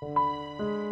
Música